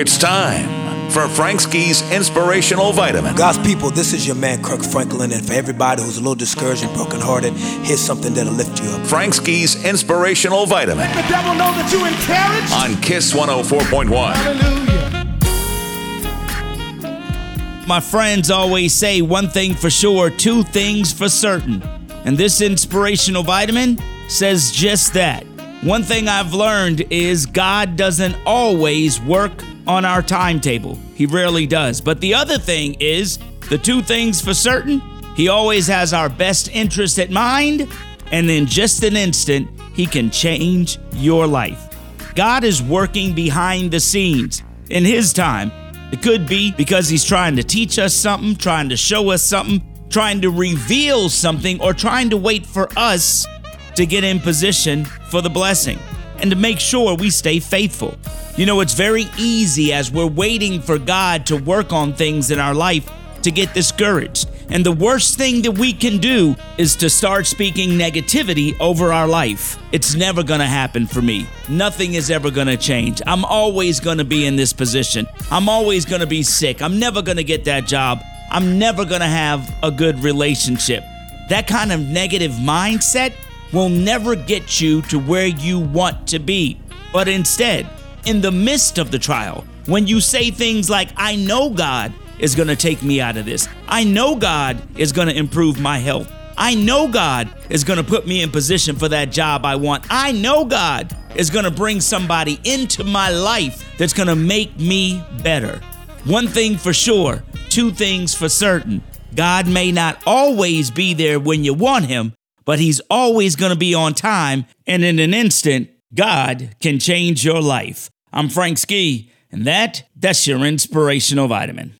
It's time for Frank Ski's Inspirational Vitamin. God's people, this is your man Kirk Franklin, and for everybody who's a little discouraged and brokenhearted, here's something that'll lift you up. Frank Ski's Inspirational Vitamin Let the devil know that you encouraged. on Kiss 104.1. Hallelujah. My friends always say one thing for sure, two things for certain. And this inspirational vitamin says just that. One thing I've learned is God doesn't always work on our timetable. He rarely does. But the other thing is the two things for certain, He always has our best interest at mind, and in just an instant, He can change your life. God is working behind the scenes in His time. It could be because He's trying to teach us something, trying to show us something, trying to reveal something, or trying to wait for us to get in position for the blessing and to make sure we stay faithful. You know, it's very easy as we're waiting for God to work on things in our life to get discouraged. And the worst thing that we can do is to start speaking negativity over our life. It's never gonna happen for me. Nothing is ever gonna change. I'm always gonna be in this position. I'm always gonna be sick. I'm never gonna get that job. I'm never gonna have a good relationship. That kind of negative mindset will never get you to where you want to be. But instead, in the midst of the trial, when you say things like, I know God is going to take me out of this, I know God is going to improve my health, I know God is going to put me in position for that job I want, I know God is going to bring somebody into my life that's going to make me better. One thing for sure, two things for certain. God may not always be there when you want him, but he's always going to be on time. And in an instant, God can change your life. I'm Frank Ski, and that, that's your inspirational vitamin.